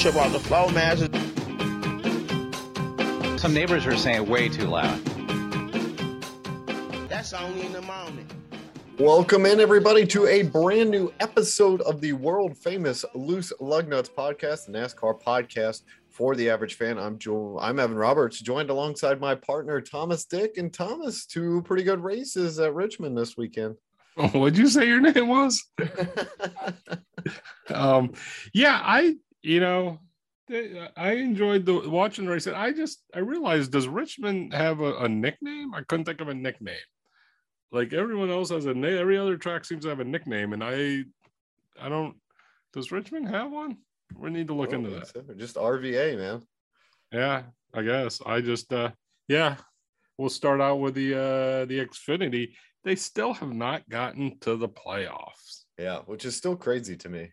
trip off the floor, man. Some neighbors were saying way too loud. That's only in the morning. Welcome in, everybody, to a brand new episode of the world famous Loose Lugnuts podcast, the NASCAR podcast for the average fan. I'm Joel. I'm Evan Roberts, joined alongside my partner Thomas Dick and Thomas. Two pretty good races at Richmond this weekend. What'd you say your name was? um, yeah, I you know I enjoyed the watching the race. I just I realized does Richmond have a, a nickname? I couldn't think of a nickname. Like everyone else has a name. Every other track seems to have a nickname, and I I don't. Does Richmond have one? We need to look into that. So. Just RVA, man. Yeah, I guess. I just uh yeah. We'll start out with the uh the Xfinity. They still have not gotten to the playoffs. Yeah, which is still crazy to me.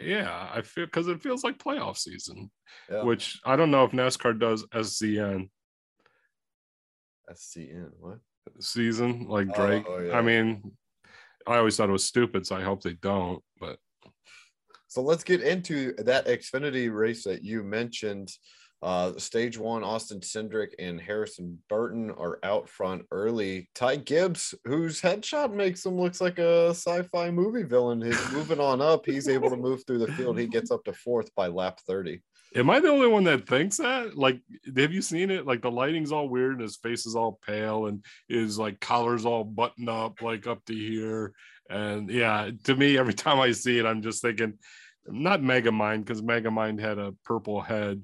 Yeah, I feel because it feels like playoff season, Yeah. which I don't know if NASCAR does SCN SCN, what? season like Oh, Drake. yeah. I mean, I always thought it was stupid, so I hope they don't. But So let's get into that Xfinity race that you mentioned. Uh, stage one, Austin Cindric and Harrison Burton are out front early. Ty Gibbs, whose headshot makes him looks like a sci-fi movie villain, is moving on up. He's able to move through the field. He gets up to fourth by lap 30. am I the only one that thinks that? Like, have you seen it? Like the lighting's all weird, and his face is all pale, and his like collar's all buttoned up, like up to here. And yeah, to me, every time I see it, I'm just thinking, not Megamind, because Megamind had a purple head.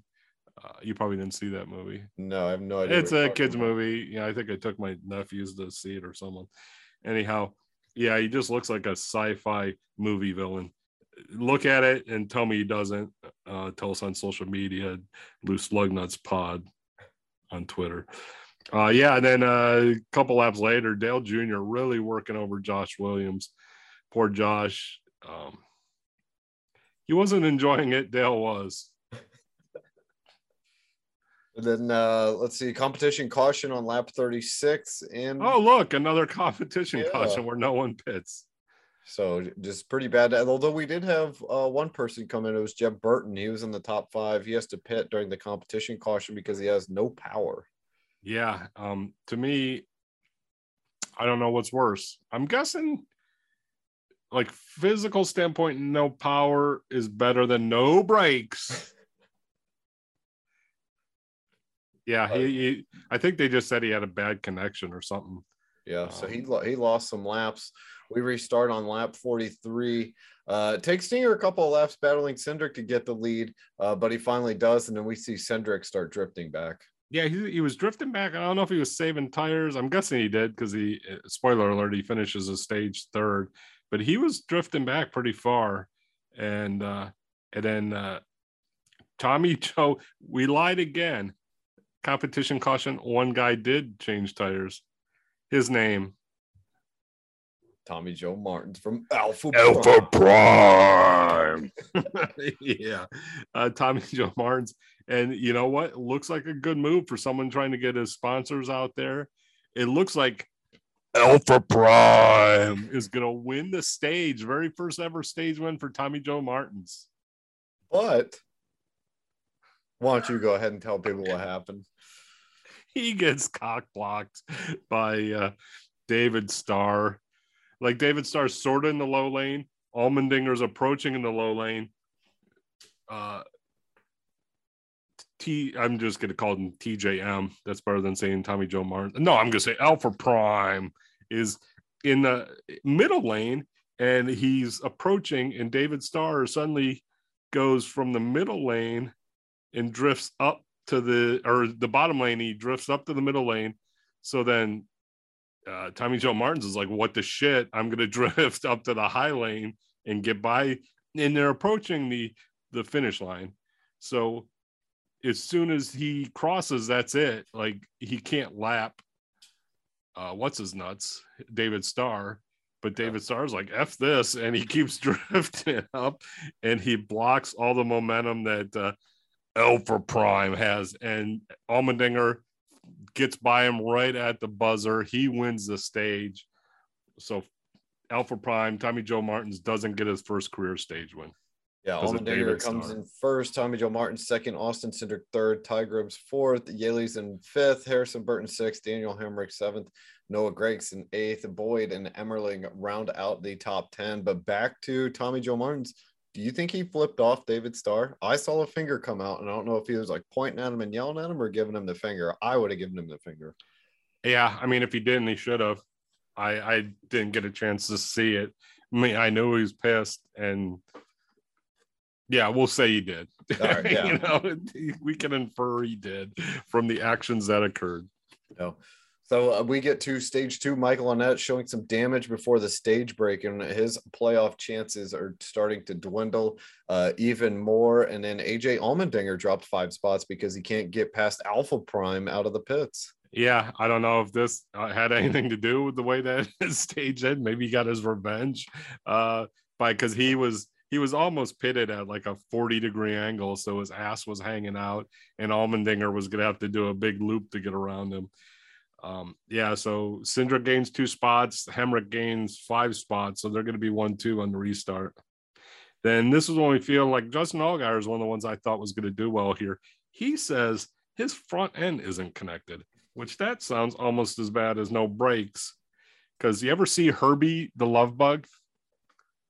Uh, you probably didn't see that movie. No, I have no idea. It's a kids about. movie. Yeah, I think I took my nephews to see it or someone. Anyhow, yeah, he just looks like a sci-fi movie villain. Look at it and tell me he doesn't. Uh, tell us on social media, Loose Lug Nuts Pod on Twitter. Uh, yeah, and then uh, a couple laps later, Dale Jr. really working over Josh Williams. Poor Josh. Um, he wasn't enjoying it. Dale was. And then uh, let's see, competition caution on lap 36. And Oh, look, another competition Yeah. caution where no one pits. So just pretty bad. Although we did have uh, one person come in, it was Jeb Burton. He was in the top five. He has to pit during the competition caution because he has no power. Yeah. Um, to me, I don't know what's worse. I'm guessing like physical standpoint, no power is better than no brakes. Yeah, he, he I think they just said he had a bad connection or something. Yeah, so he Um, he lost some laps. We restart on lap 43. Uh, it takes Stinger a couple of laps battling Cindric to get the lead, uh, but he finally does, and then we see Cindric start drifting back. Yeah, he, he was drifting back. I don't know if he was saving tires. I'm guessing he did because he, uh, spoiler alert, he finishes a stage third, but he was drifting back pretty far. And, uh, and then, uh, Tommy Joe, we lied again. Competition caution. One guy did change tires. His name, Tommy Joe Martins from Alpha. Alpha Prime. Prime. yeah. Uh, Tommy Joe Martins. And you know what? Looks like a good move for someone trying to get his sponsors out there. It looks like Alpha Prime is going to win the stage. Very first ever stage win for Tommy Joe Martins. But why don't you go ahead and tell people what happened? He gets cock blocked by uh, David Starr. Like David Starr's sort of in the low lane. Allmendinger's approaching in the low lane. Uh, T. I'm just gonna call him TJM. That's better than saying Tommy Joe Martin. No, I'm gonna say Alpha Prime is in the middle lane, and he's approaching, and David Starr suddenly goes from the middle lane and drifts up to the or the bottom lane. He drifts up to the middle lane. So then uh, Tommy Joe Martins is like, "What the shit? I'm gonna drift up to the high lane and get by." And they're approaching the the finish line. So as soon as he crosses, that's it. Like he can't lap. Uh, what's his nuts? David Starr. But David Starr's like, F this. And he keeps drifting up and he blocks all the momentum that uh, Alpha Prime has. And Allmendinger gets by him right at the buzzer. He wins the stage. So Alpha Prime, Tommy Joe Martins doesn't get his first career stage win. Yeah, Because of Allmendinger David comes Starr. in first, Tommy Joe Martin second, Austin Cindric third, Ty fourth, Haley's in fifth, Harrison Burton sixth, Daniel Hemric seventh, Noah Gragson eighth, Boyd and Emmerling round out the top 10. But back to Tommy Joe Martin's, do you think he flipped off David Starr? I saw a finger come out, and I don't know if he was like pointing at him and yelling at him or giving him the finger. I would have given him the finger. Yeah, I mean, if he didn't, he should have. I I didn't get a chance to see it. I mean, I know he was pissed, and yeah, we'll say he did. All right, yeah. you know, we can infer he did from the actions that occurred. No. So uh, we get to stage two. Michael Annett showing some damage before the stage break, and his playoff chances are starting to dwindle uh, even more. And then AJ Allmendinger dropped five spots because he can't get past Alpha Prime out of the pits. Yeah, I don't know if this uh, had anything to do with the way that stage ended. Maybe he got his revenge uh, by because he was he was almost pitted at like a 40 degree angle, so his ass was hanging out, and Allmendinger was gonna have to do a big loop to get around him. Um, yeah, so Cindric gains two spots, Hemric gains five spots, so they're gonna be one two on the restart. Then this is when we feel like Justin Allgaier is one of the ones I thought was gonna do well here. He says his front end isn't connected which that sounds almost as bad as no brakes. Because you ever see Herbie the Love Bug?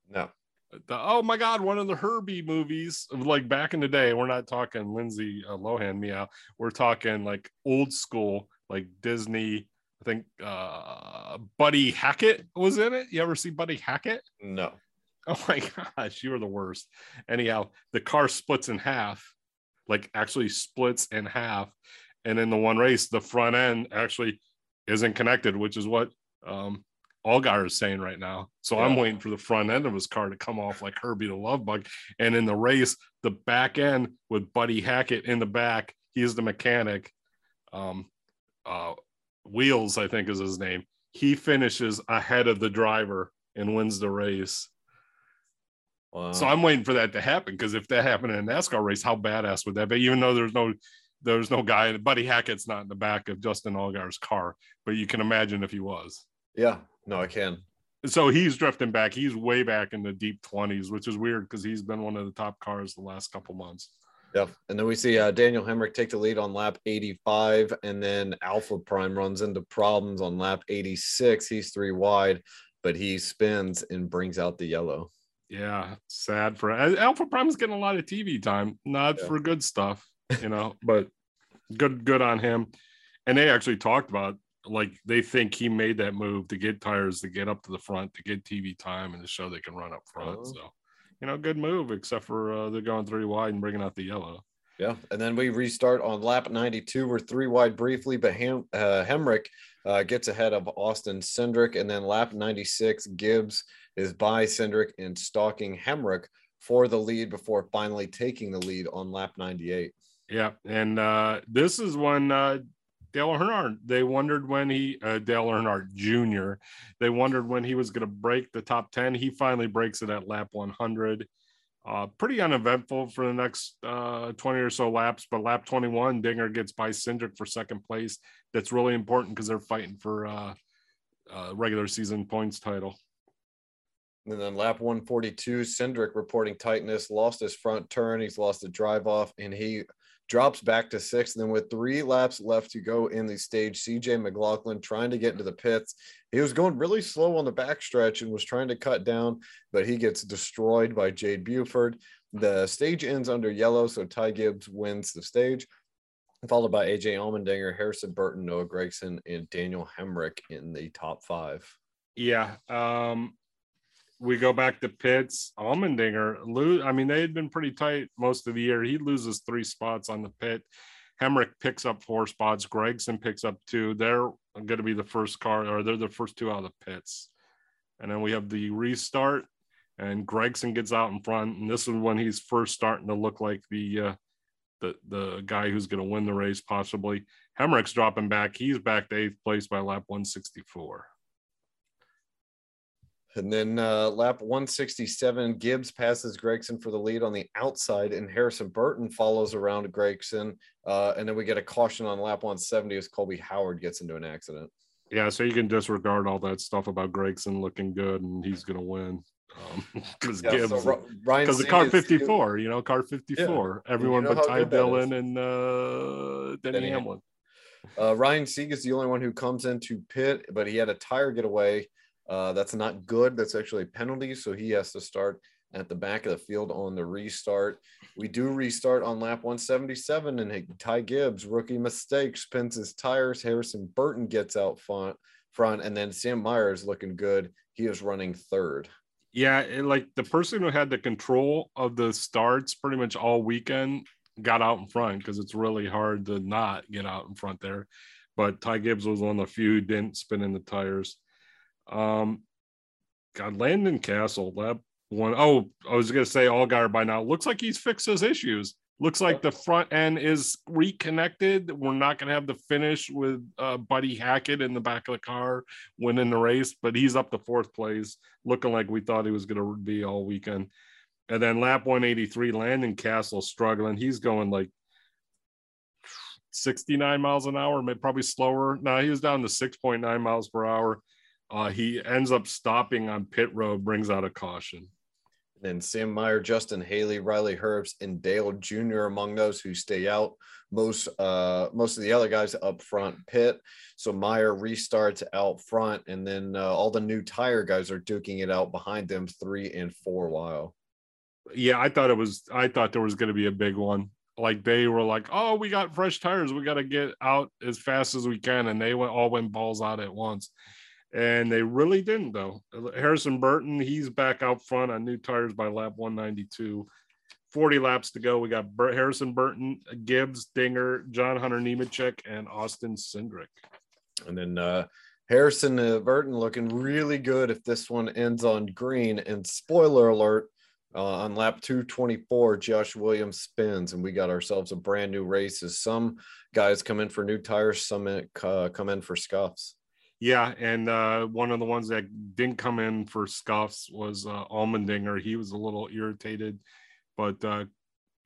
No. The, oh my God, one of the Herbie movies, of like back in the day. We're not talking Lindsay uh, Lohan meow. We're talking like old school, like Disney. I think uh, Buddy Hackett was in it. You ever see Buddy Hackett? No. Oh my gosh, you were the worst. Anyhow, the car splits in half, like actually splits in half. And in the one race, the front end actually isn't connected, which is what um, Allgaier is saying right now. So I'm waiting for the front end of his car to come off like Herbie the Love Bug. And in the race, the back end with Buddy Hackett in the back, he is the mechanic. Um, uh, Wheels, I think is his name. He finishes ahead of the driver and wins the race. Wow. So I'm waiting for that to happen because if that happened in a NASCAR race, how badass would that be? Even though there's no there's no guy, Buddy Hackett's not in the back of Justin Allgaier's car, but you can imagine if he was. yeah. No, I can. So he's drifting back. He's way back in the deep 20s, which is weird because he's been one of the top cars the last couple months. Yep. And then we see uh, Daniel Hemric take the lead on lap 85, and then Alpha Prime runs into problems on lap 86. He's three wide, but he spins and brings out the yellow. Yeah, sad for Alpha Prime's getting a lot of TV time, not Yeah. for good stuff, you know, but good good on him. And they actually talked about like they think he made that move to get tires to get up to the front to get TV time and to show they can run up front. Oh. So, you know, good move, except for uh, they're going three wide and bringing out the yellow. Yeah. And then we restart on lap 92. We're three wide briefly, but Hem- uh, Hemric uh, gets ahead of Austin Cindric. And then lap 96, Gibbs is by Cindric and stalking Hemric for the lead before finally taking the lead on lap 98. Yeah, and uh, this is when uh, Dale Earnhardt. They wondered when he uh, Dale Earnhardt Jr. They wondered when he was going to break the top ten. He finally breaks it at lap 100. Uh, pretty uneventful for the next uh, 20 or so laps, but lap 21, Dinger gets by Cindric for second place. That's really important because they're fighting for uh, uh, regular season points title. And then lap 142, Cindric reporting tightness, lost his front turn. He's lost the drive off, and he drops back to sixth. And then with three laps left to go in the stage, CJ McLaughlin trying to get into the pits. He was going really slow on the backstretch and was trying to cut down, but he gets destroyed by Jade Buford. The stage ends under yellow, so Ty Gibbs wins the stage, followed by AJ Allmendinger, Harrison Burton, Noah Gragson, and Daniel Hemric in the top five. Yeah. Um, we go back to pits. Allmendinger lose. I mean, they had been pretty tight most of the year. He loses three spots on the pit. Hemric picks up four spots. Gragson picks up two. They're going to be the first car, or they're the first two out of the pits. And then we have the restart, and Gragson gets out in front. And this is when he's first starting to look like the uh, the the guy who's going to win the race, possibly. Hemric's dropping back. He's back to eighth place by lap 164. And then uh, lap 167, Gibbs passes Gragson for the lead on the outside, and Harrison Burton follows around Gragson. Uh, and then we get a caution on lap 170 as Colby Howard gets into an accident. Yeah, so you can disregard all that stuff about Gragson looking good and he's going to win. because Yeah, Gibbs so because the Sieg car is- 54, you know, car 54. Everyone know but Ty Dillon and uh, Denny, Denny Hamlin. Uh, Ryan Sieg is the only one who comes into pit, but he had a tire getaway. Uh, that's not good. That's actually a penalty. So he has to start at the back of the field on the restart. We do restart on lap 177, and Ty Gibbs, rookie mistake, spins his tires. Harrison Burton gets out front, front, and then Sam Mayer is looking good. He is running third. Yeah, like the person who had the control of the starts pretty much all weekend got out in front because it's really hard to not get out in front there. But Ty Gibbs was one of the few didn't spin in the tires. Um, God, Landon Cassill, lap one. Oh, I was gonna say Allgaier by now. Looks like he's fixed his issues. Looks like the front end is reconnected. We're not gonna have the finish with uh, Buddy Hackett in the back of the car winning the race, but he's up to fourth place, looking like we thought he was gonna be all weekend. And then lap 183, Landon Cassill struggling. He's going like 69 miles an hour, maybe probably slower. No, he was down to 6.9 miles per hour. Uh, he ends up stopping on pit road, brings out a caution. And then Sam Mayer, Justin Haley, Riley Herbst, and Dale Jr. among those who stay out. Most uh most of the other guys up front pit. So Mayer restarts out front, and then uh, all the new tire guys are duking it out behind them three and four. Wow. Yeah, I thought it was. I thought there was going to be a big one. Like they were like, "Oh, we got fresh tires. We got to get out as fast as we can," and they went all went balls out at once. And they really didn't, though. Harrison Burton, he's back out front on new tires by lap 192. 40 laps to go. We got Harrison Burton, Gibbs, Dinger, John Hunter Nemechek, and Austin Cindric. And then uh, Harrison uh, Burton looking really good if this one ends on green. And spoiler alert, uh, on lap 224, Josh Williams spins, and we got ourselves a brand new race. As some guys come in for new tires, some uh, come in for scuffs. Yeah, and uh, one of the ones that didn't come in for scuffs was uh, Allmendinger. He was a little irritated, but uh,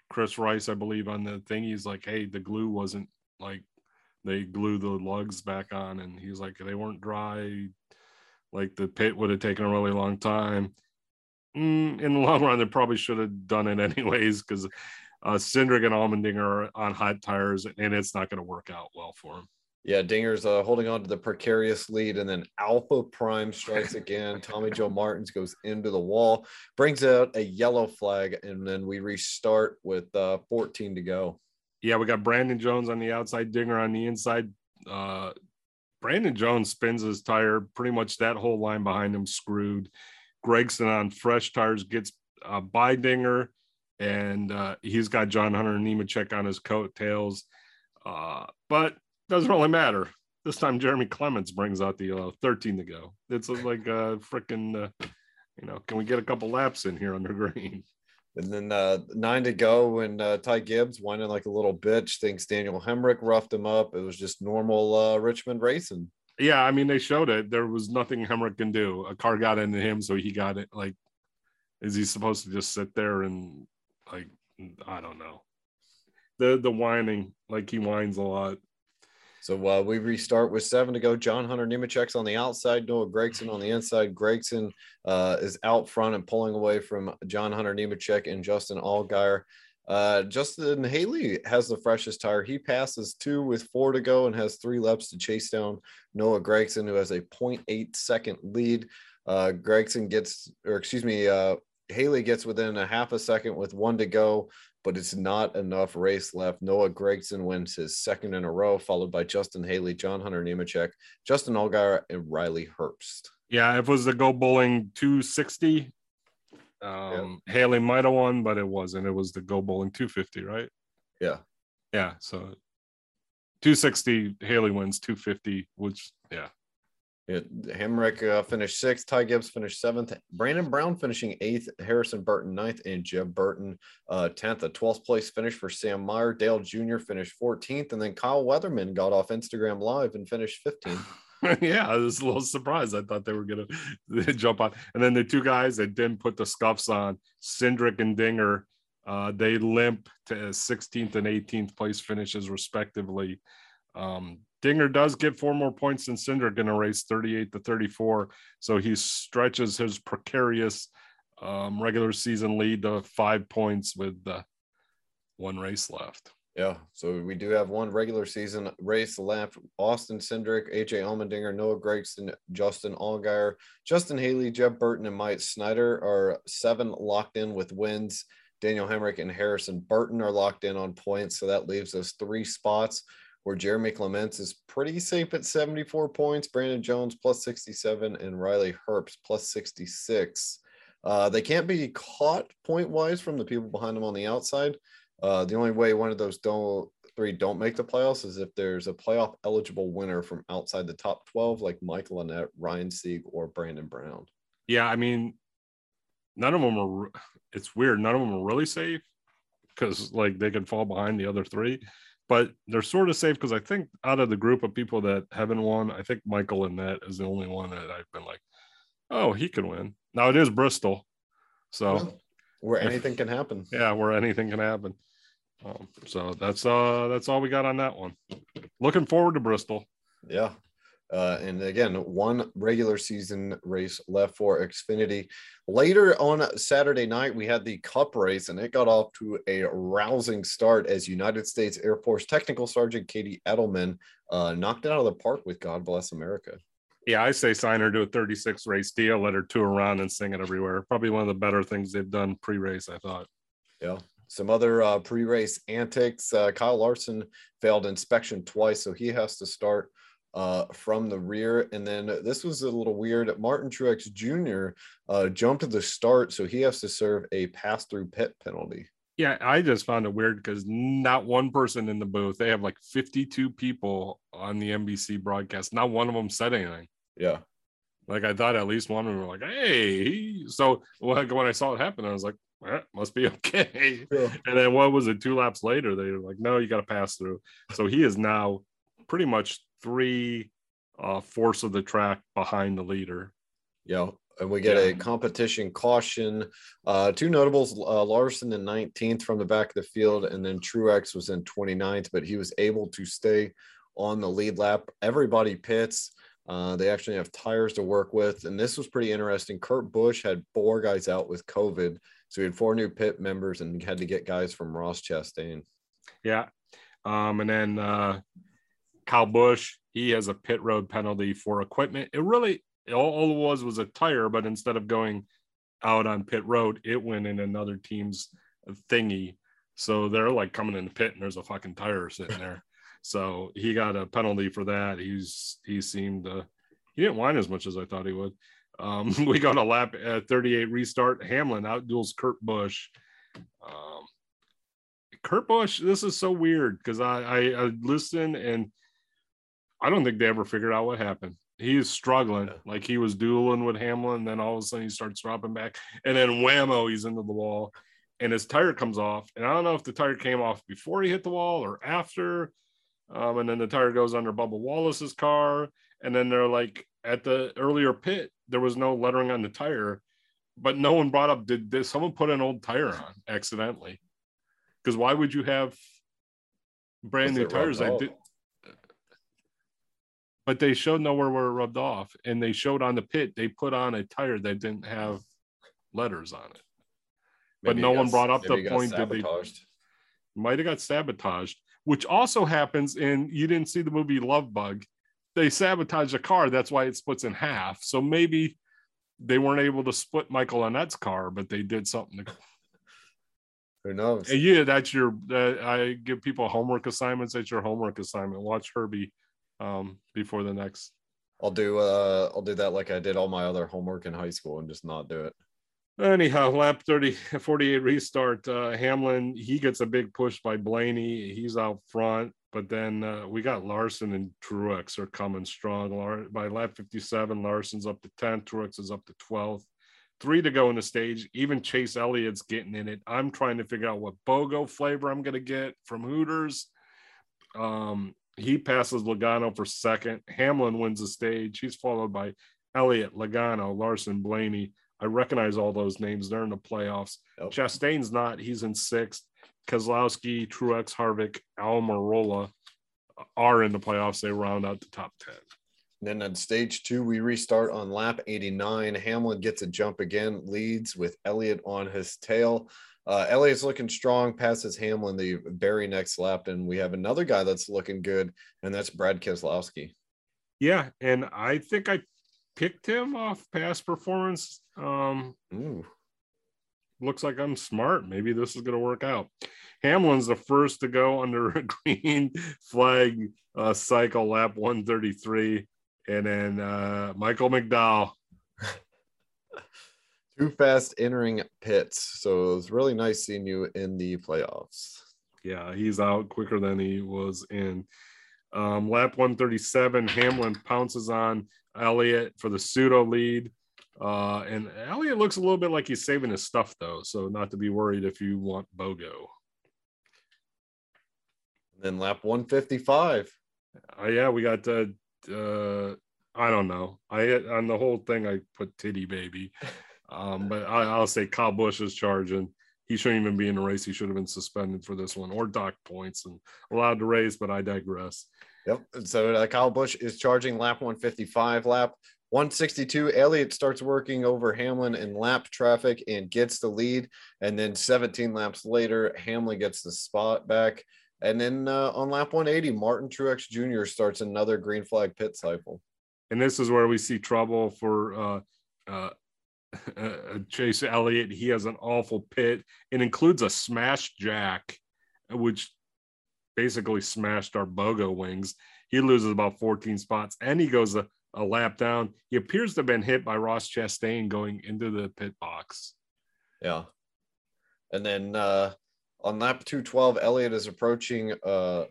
Chris Rice, I believe, on the thing, he's like, "Hey, the glue wasn't like they glue the lugs back on," and he's like, "They weren't dry. Like the pit would have taken a really long time." Mm, in the long run, they probably should have done it anyways because uh, Cindric and Allmendinger are on hot tires, and it's not going to work out well for them. Yeah, Dinger's uh, holding on to the precarious lead, and then Alpha Prime strikes again. Tommy Joe Martins goes into the wall, brings out a yellow flag, and then we restart with uh, 14 to go. Yeah, we got Brandon Jones on the outside, Dinger on the inside. Uh, Brandon Jones spins his tire, pretty much that whole line behind him screwed. Gragson on fresh tires gets uh, by Dinger, and uh, he's got John Hunter and Nemechek on his coattails. Uh, but doesn't really matter. This time, Jeremy Clements brings out the uh, 13 to go. It's like a freaking, uh, you know, can we get a couple laps in here under green? And then uh, nine to go, and uh, Ty Gibbs whining like a little bitch. Thinks Daniel Hemric roughed him up. It was just normal uh, Richmond racing. Yeah, I mean, they showed it. There was nothing Hemric can do. A car got into him, so he got it. Like, is he supposed to just sit there and like, I don't know. The the whining, like he whines a lot. So uh, we restart with seven to go. John Hunter Nemechek's on the outside. Noah Gragson on the inside. Gragson uh, is out front and pulling away from John Hunter Nemechek and Justin Allgaier. Uh, Justin Haley has the freshest tire. He passes two with four to go and has three laps to chase down Noah Gragson, who has a 0.8 second lead. Uh, Gragson gets, or excuse me, uh, Haley gets within a half a second with one to go, but it's not enough race left. Noah Gragson wins his second in a row, followed by Justin Haley, John Hunter Nemechek, Justin Allgaier, and Riley Herbst. Yeah, it was the Go Bowling 260, um, Haley might have won, but it wasn't. It was the Go Bowling 250, right? Yeah. Yeah. So 260, Haley wins 250, which, yeah. Yeah, Hemric uh, finished sixth. Ty Gibbs finished seventh. Brandon Brown finishing eighth. Harrison Burton ninth, and Jeb Burton uh, tenth. A twelfth place finish for Sam Mayer. Dale Jr. finished fourteenth, and then Kyle Weatherman got off Instagram Live and finished fifteenth. yeah, I was a little surprised. I thought they were gonna jump on. And then the two guys that didn't put the scuffs on, Cindric and Dinger, uh, they limp to 16th and 18th place finishes respectively. Um, Dinger does get four more points than Cindric in a race, 38 to 34. So he stretches his precarious um, regular season lead to five points with uh, one race left. Yeah, so we do have one regular season race left. Austin Cindric, AJ Allmendinger, Noah Gragson, Justin Allgaier, Justin Haley, Jeb Burton, and Myatt Snider are seven locked in with wins. Daniel Hemric and Harrison Burton are locked in on points. So that leaves us three spots where Jeremy Clements is pretty safe at 74 points, Brandon Jones plus 67, and Riley Herbst plus 66. Uh, they can't be caught point wise from the people behind them on the outside. Uh, the only way one of those don't three don't make the playoffs is if there's a playoff eligible winner from outside the top 12, like Michael Annett, Ryan Sieg, or Brandon Brown. Yeah, I mean, none of them are. It's weird. None of them are really safe because like they could fall behind the other three, but they're sort of safe because I think out of the group of people that haven't won, I think Michael Annett is the only one that I've been like, oh, he can win. Now it is Bristol, so. Well, where anything can happen. Yeah, where anything can happen. Um, so that's uh that's all we got on that one. Looking forward to Bristol. Yeah. Uh, and again, one regular season race left for Xfinity. Later on Saturday night, we had the Cup race, and it got off to a rousing start as United States Air Force Technical Sergeant Katie Edelman uh, knocked it out of the park with God Bless America. Yeah, I say sign her to a 36 race deal, let her tour around and sing it everywhere. Probably one of the better things they've done pre race, I thought. Yeah. Some other uh, pre race antics. Uh, Kyle Larson failed inspection twice, so he has to start uh, from the rear. And then this was a little weird. Martin Truex Jr. Uh, jumped to the start, so he has to serve a pass through pit penalty. Yeah, I just found it weird because not one person in the booth. They have like 52 people on the NBC broadcast. Not one of them said anything. Yeah. Like I thought at least one of them were like, hey. So like when I saw it happen, I was like, well, must be okay. Yeah. And then what was it? Two laps later, they were like, no, you got to pass through. So he is now pretty much three uh fourths of the track behind the leader. Yeah. And we get Yeah. a competition caution. Uh, two notables, uh, Larson in 19th from the back of the field, and then Truex was in 29th, but he was able to stay on the lead lap. Everybody pits. Uh, they actually have tires to work with. And this was pretty interesting. Kurt Busch had four guys out with COVID. So he had four new pit members and had to get guys from Ross Chastain. Yeah. Um, and then uh Kyle Busch, he has a pit road penalty for equipment. It really all, all it was was a tire, but instead of going out on pit road, it went in another team's thingy. So they're like coming in the pit and there's a fucking tire sitting there. So he got a penalty for that. He's he seemed uh, he didn't whine as much as I thought he would. Um, we got a lap at 38 restart. Hamlin outduels Kurt Busch. Um, Kurt Busch, this is so weird because I, I I listen and I don't think they ever figured out what happened. He is struggling, Yeah. like he was dueling with Hamlin. Then all of a sudden he starts dropping back, and then whammo, he's into the wall, and his tire comes off. And I don't know if the tire came off before he hit the wall or after. Um, and then the tire goes under Bubba Wallace's car, and then they're like at the earlier pit, there was no lettering on the tire, but no one brought up did, did someone put an old tire on accidentally? Because why would you have brand Was new tires? I did, but they showed nowhere where it rubbed off, and they showed on the pit they put on a tire that didn't have letters on it. But no one brought up the point that they- Might have got sabotaged, which also happens in you didn't see the movie Love Bug. They sabotage a car, that's why it splits in half. So maybe they weren't able to split Michael Annett's car, but they did something. To, Who knows? And yeah, that's your. Uh, I give people homework assignments. That's your homework assignment. Watch Herbie um, before the next I'll do uh I'll do that like I did all my other homework in high school and just not do it. Anyhow, lap 30, 48 restart. Uh, Hamlin, he gets a big push by Blaney. He's out front, but then uh, we got Larson and Truex are coming strong. Lar- by lap 57, Larson's up to 10th, Truex is up to 12th. Three to go in the stage. Even Chase Elliott's getting in it. I'm trying to figure out what BOGO flavor I'm going to get from Hooters. Um, he passes Logano for second. Hamlin wins the stage. He's followed by Elliott, Logano, Larson, Blaney. I recognize all those names. They're in the playoffs. Yep. Chastain's not. He's in sixth. Keselowski, Truex, Harvick, Almirola are in the playoffs. They round out the top 10. then on stage two, we restart on lap 89. Hamlin gets a jump again, leads with Elliott on his tail. Uh, Elliott's looking strong, passes Hamlin the very next lap, and we have another guy that's looking good, and that's Brad Keselowski. Yeah, and I think I picked him off past performance. Um, Ooh. looks like I'm smart. Maybe this is going to work out. Hamlin's the first to go under a green flag uh, cycle lap 133. And then uh, Michael McDowell. Too fast entering pits. So it was really nice seeing you in the playoffs. Yeah, he's out quicker than he was in. Um, lap 137, Hamlin pounces on Elliott for the pseudo lead. Uh, and Elliott looks a little bit like he's saving his stuff, though. So not to be worried if you want BOGO. Then lap 155. Uh, yeah, we got uh, uh I don't know. I on the whole thing I put titty baby. Um, but I, I'll say Kyle Busch is charging. He shouldn't even be in the race. He should have been suspended for this one or dock points and allowed to race, but I digress. Yep. So uh, Kyle Busch is charging lap 155, lap 162. Elliott starts working over Hamlin in lap traffic and gets the lead. And then 17 laps later, Hamlin gets the spot back. And then uh, on lap 180, Martin Truex Jr. starts another green flag pit cycle. And this is where we see trouble for uh, uh, Chase Elliott. He has an awful pit. It includes a smash jack, which basically smashed our BOGO wings. He loses about 14 spots and he goes a, a lap down. He appears to have been hit by Ross Chastain going into the pit box. Yeah. And then uh, on lap 212, Elliott is approaching uh,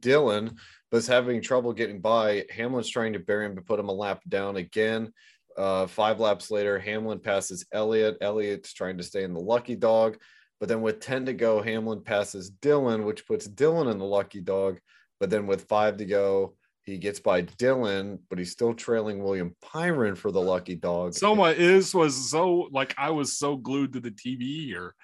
Dillon, but is having trouble getting by. Hamlin's trying to bury him to put him a lap down again. Uh, five laps later, Hamlin passes Elliott. Elliott's trying to stay in the lucky dog. But then with 10 to go, Hamlin passes Dillon, which puts Dillon in the lucky dog. But then with five to go, he gets by Dillon, but he's still trailing William Byron for the lucky dog. So my is was so like I was so glued to the TV here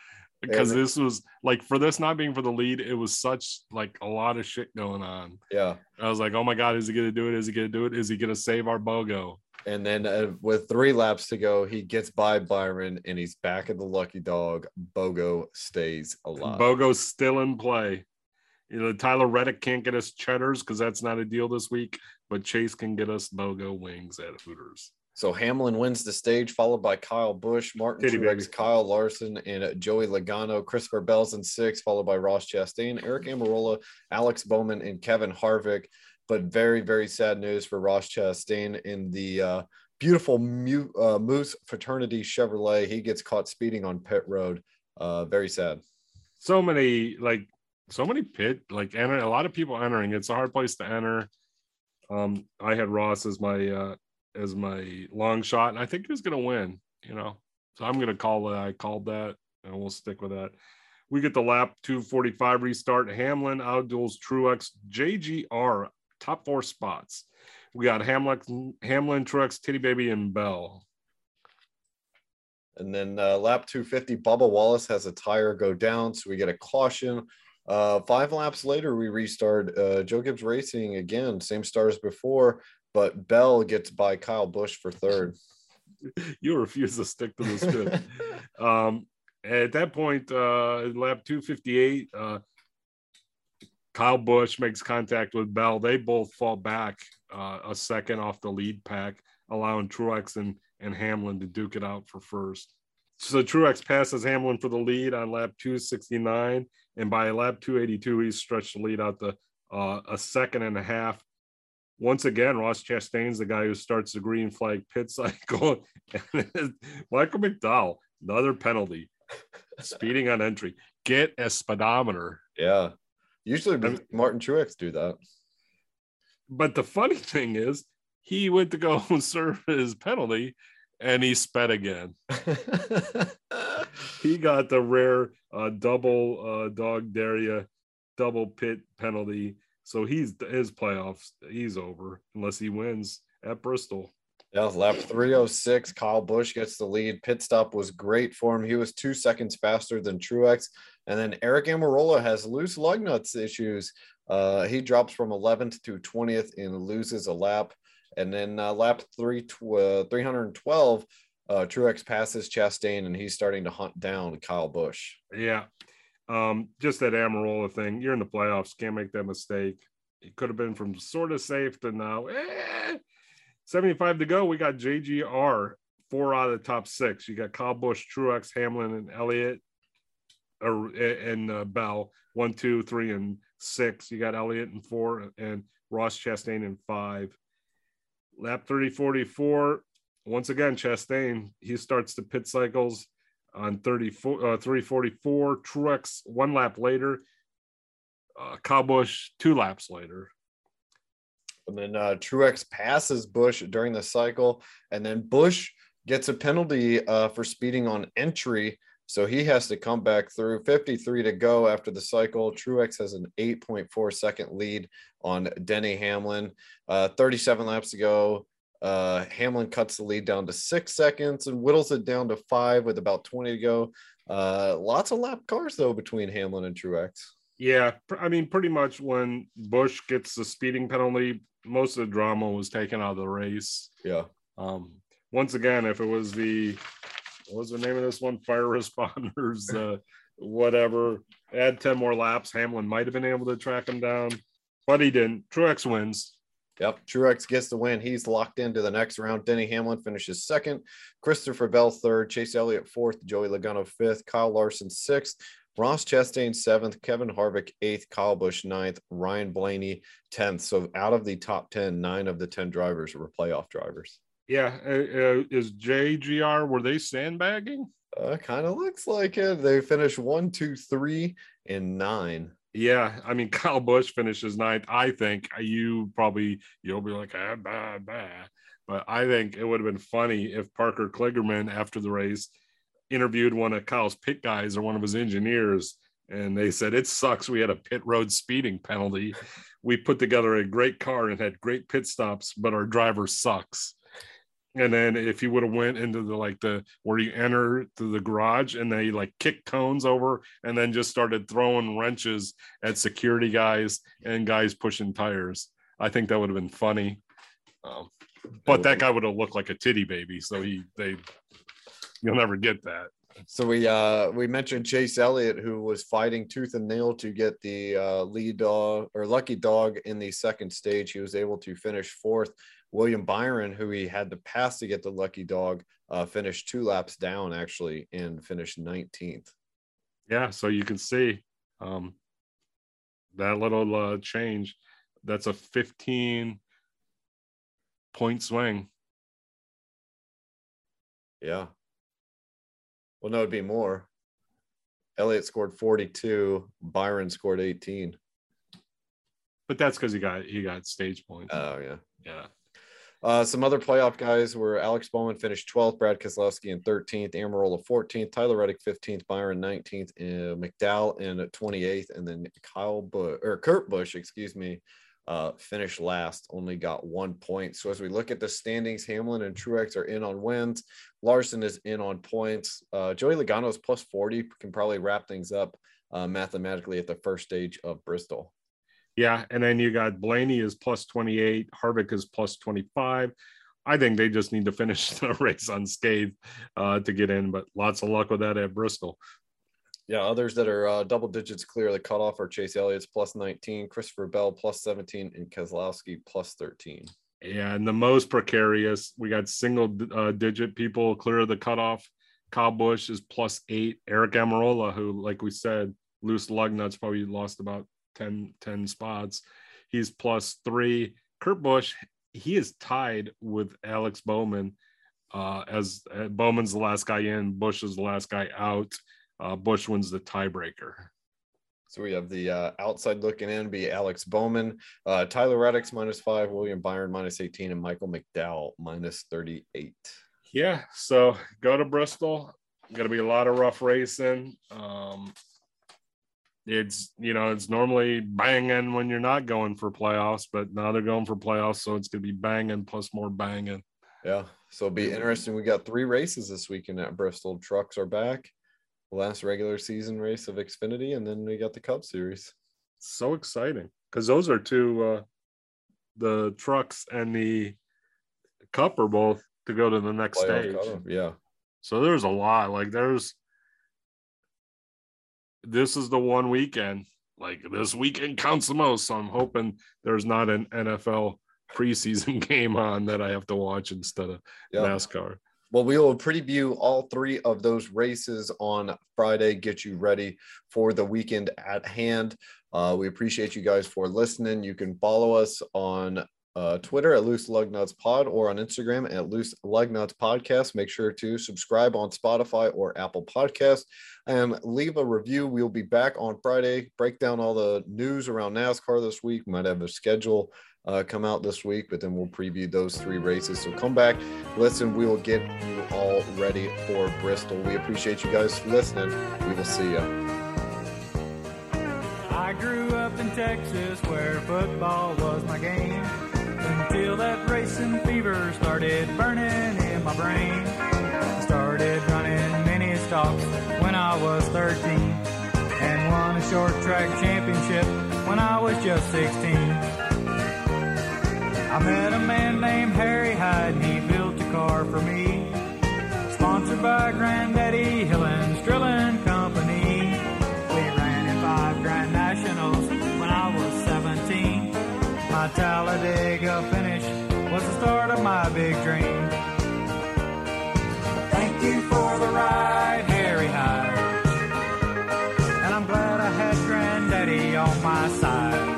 because And- this was like for this not being for the lead, it was such like a lot of shit going on. Yeah. I was like, oh my god, is he gonna do it? Is he gonna do it? Is he gonna save our BOGO? And then uh, with three laps to go, he gets by Byron and he's back at the lucky dog. Bogo stays alive. BOGO's still in play. You know, Tyler Reddick can't get us cheddars because that's not a deal this week, but Chase can get us BOGO wings at Hooters. So Hamlin wins the stage, followed by Kyle Busch, Martin Titty Truex, baby. Kyle Larson, and Joey Logano. Christopher Bell's in six, followed by Ross Chastain, Aric Almirola, Alex Bowman, and Kevin Harvick. But very, very sad news for Ross Chastain in the uh, beautiful uh, Moose Fraternity Chevrolet. He gets caught speeding on pit road. Uh, very sad. So many like so many pit like enter a lot of people entering. It's a hard place to enter. Um, I had Ross as my uh as my long shot, and I think he was gonna win, you know. So I'm gonna call that I called that and we'll stick with that. We get the lap 245 restart. Hamlin outduels Truex, JGR, top four spots. We got Hamlin, Hamlin, Truex, Titty Baby, and Bell. And then uh, lap 250, Bubba Wallace has a tire go down, so we get a caution. Uh, five laps later, we restart. Uh, Joe Gibbs Racing again, same stars before, but Bell gets by Kyle Busch for third. you refuse to stick to the script. um, at that point, uh, lap 258, uh, Kyle Busch makes contact with Bell. They both fall back uh, a second off the lead pack, allowing Truex and, and Hamlin to duke it out for first. So Truex passes Hamlin for the lead on lap 269, and by lap 282, he's stretched the lead out to uh, a second and a half. Once again, Ross Chastain's the guy who starts the green flag pit cycle. Michael McDowell, another penalty, speeding on entry. Get a speedometer. Yeah. Usually I'm- Martin Truex do that. But the funny thing is, he went to go and serve his penalty, and he sped again. He got the rare uh, double uh, dog Daria double pit penalty. So he's his playoffs. He's over unless he wins at Bristol. Yeah, lap 306, Kyle Busch gets the lead. Pit stop was great for him. He was two seconds faster than Truex. And then Aric Almirola has loose lug nuts issues. Uh, he drops from 11th to 20th and loses a lap. And then uh, lap three uh, 312, uh, Truex passes Chastain and he's starting to hunt down Kyle Busch. Yeah. Um, just that Almirola thing. You're in the playoffs, can't make that mistake. It could have been from sort of safe to now. Eh, 75 to go. We got JGR, four out of the top six. You got Kyle Busch, Truex, Hamlin, and Elliott, or and uh, Bell, one, two, three, and six. You got Elliott in four, and Ross Chastain in five. Lap 30 44. Once again, Chastain, he starts the pit cycles on 34, uh, 344. Truex one lap later. Uh, Kyle two laps later. And then uh, Truex passes Busch during the cycle, and then Busch gets a penalty uh, for speeding on entry. So he has to come back through 53 to go after the cycle. Truex has an 8.4 second lead on Denny Hamlin. Uh, 37 laps to go. Uh, Hamlin cuts the lead down to six seconds and whittles it down to five with about 20 to go. Uh, lots of lap cars though between Hamlin and Truex. Yeah, I mean, pretty much when Busch gets the speeding penalty, most of the drama was taken out of the race. Yeah. Um, once again, if it was the what was the name of this one? Fire responders, uh, whatever. Add 10 more laps. Hamlin might have been able to track him down, but he didn't. Truex wins. Yep, Truex gets the win. He's locked into the next round. Denny Hamlin finishes second, Christopher Bell third, Chase Elliott fourth, Joey Logano fifth, Kyle Larson sixth, Ross Chastain seventh, Kevin Harvick eighth, Kyle Busch ninth, Ryan Blaney tenth. So out of the top ten, nine of the ten drivers were playoff drivers. Yeah, uh, uh, is JGR were they sandbagging? Uh, kind of looks like it. They finished one, two, three, and nine. Yeah, I mean Kyle Busch finishes ninth. I think you probably you'll be like ah, bah, bah. but I think it would have been funny if Parker Kligerman after the race interviewed one of Kyle's pit guys or one of his engineers, and they said it sucks. We had a pit road speeding penalty. We put together a great car and had great pit stops, but our driver sucks. And then if you would have went into the like the where you enter to the garage and they like kicked cones over and then just started throwing wrenches at security guys and guys pushing tires. I think that would have been funny. Um, but that guy would have looked like a titty baby. So he they you'll never get that. So we uh we mentioned Chase Elliott who was fighting tooth and nail to get the uh, lead dog or lucky dog in the second stage. He was able to finish fourth. William Byron, who he had to pass to get the lucky dog, uh, finished two laps down actually and finished 19th. Yeah, so you can see um, that little uh, change. That's a 15 point swing. Yeah. Well, no, it'd be more. Elliott scored 42, Byron scored 18. But that's because he got he got stage points. Oh, yeah. yeah. Uh, some other playoff guys were Alex Bowman finished 12th, Brad Keselowski in 13th, Almirola 14th, Tyler Reddick 15th, Byron 19th, uh, McDowell in 28th, and then Kyle Busch or Kurt Busch, excuse me, uh, finished last, only got one point. So as we look at the standings, Hamlin and Truex are in on wins. Larson is in on points. Uh, Joey Logano is plus 40, can probably wrap things up uh, mathematically at the first stage of Bristol. Yeah, and then you got Blaney is plus 28, Harvick is plus 25. I think they just need to finish the race unscathed uh, to get in, but lots of luck with that at Bristol. Yeah, others that are uh, double digits clear the cutoff are Chase Elliott's plus 19, Christopher Bell plus 17, and Keselowski plus 13. Yeah, and the most precarious, we got single uh, digit people clear of the cutoff. Kyle Busch is plus eight. Aric Almirola, who, like we said, loose lug nuts probably lost about 10, 10 spots. He's plus three. Kurt Busch, he is tied with Alex Bowman uh, as uh, Bowman's the last guy in, Busch is the last guy out. Uh, Busch wins the tiebreaker. So we have the uh, outside looking in be Alex Bowman, uh, Tyler Reddick's minus five, William Byron minus 18, and Michael McDowell minus 38. Yeah, so go to Bristol. Going to be a lot of rough racing. Um, it's you know it's normally banging when you're not going for playoffs, but now they're going for playoffs, so it's going to be banging plus more banging. Yeah, so it'll be interesting. We got three races this weekend at Bristol. Trucks are back. Last regular season race of Xfinity, and then we got the Cup Series. So exciting because those are two, uh, the trucks and the Cup or both to go to the next Playoff stage. cutoff, Yeah. So there's a lot. Like there's this is the one weekend. Like this weekend counts the most. So I'm hoping there's not an NFL preseason game on that I have to watch instead of Yeah. NASCAR. Well, we will preview all three of those races on Friday, get you ready for the weekend at hand. Uh, we appreciate you guys for listening. You can follow us on uh, Twitter at Loose Lug Nuts Pod or on Instagram at Loose Lug Nuts Podcast. Make sure to subscribe on Spotify or Apple Podcast and leave a review. We'll be back on Friday, break down all the news around NASCAR this week. Might have a schedule uh, come out this week, but then we'll preview those three races. So come back, listen. We will get you all ready for Bristol. We appreciate you guys listening. We will see you. I grew up in Texas where football was my game. Until that racing fever started burning in my brain. I started running mini stocks when I was 13 and won a short track championship when I was just 16. I met a man named Harry Hyde and he built a car for me. Sponsored by Granddaddy Hill and Drilling Company. We ran in five Grand Nationals when I was 17. My Talladega finish was the start of my big dream. Thank you for the ride, Harry Hyde. And I'm glad I had Granddaddy on my side.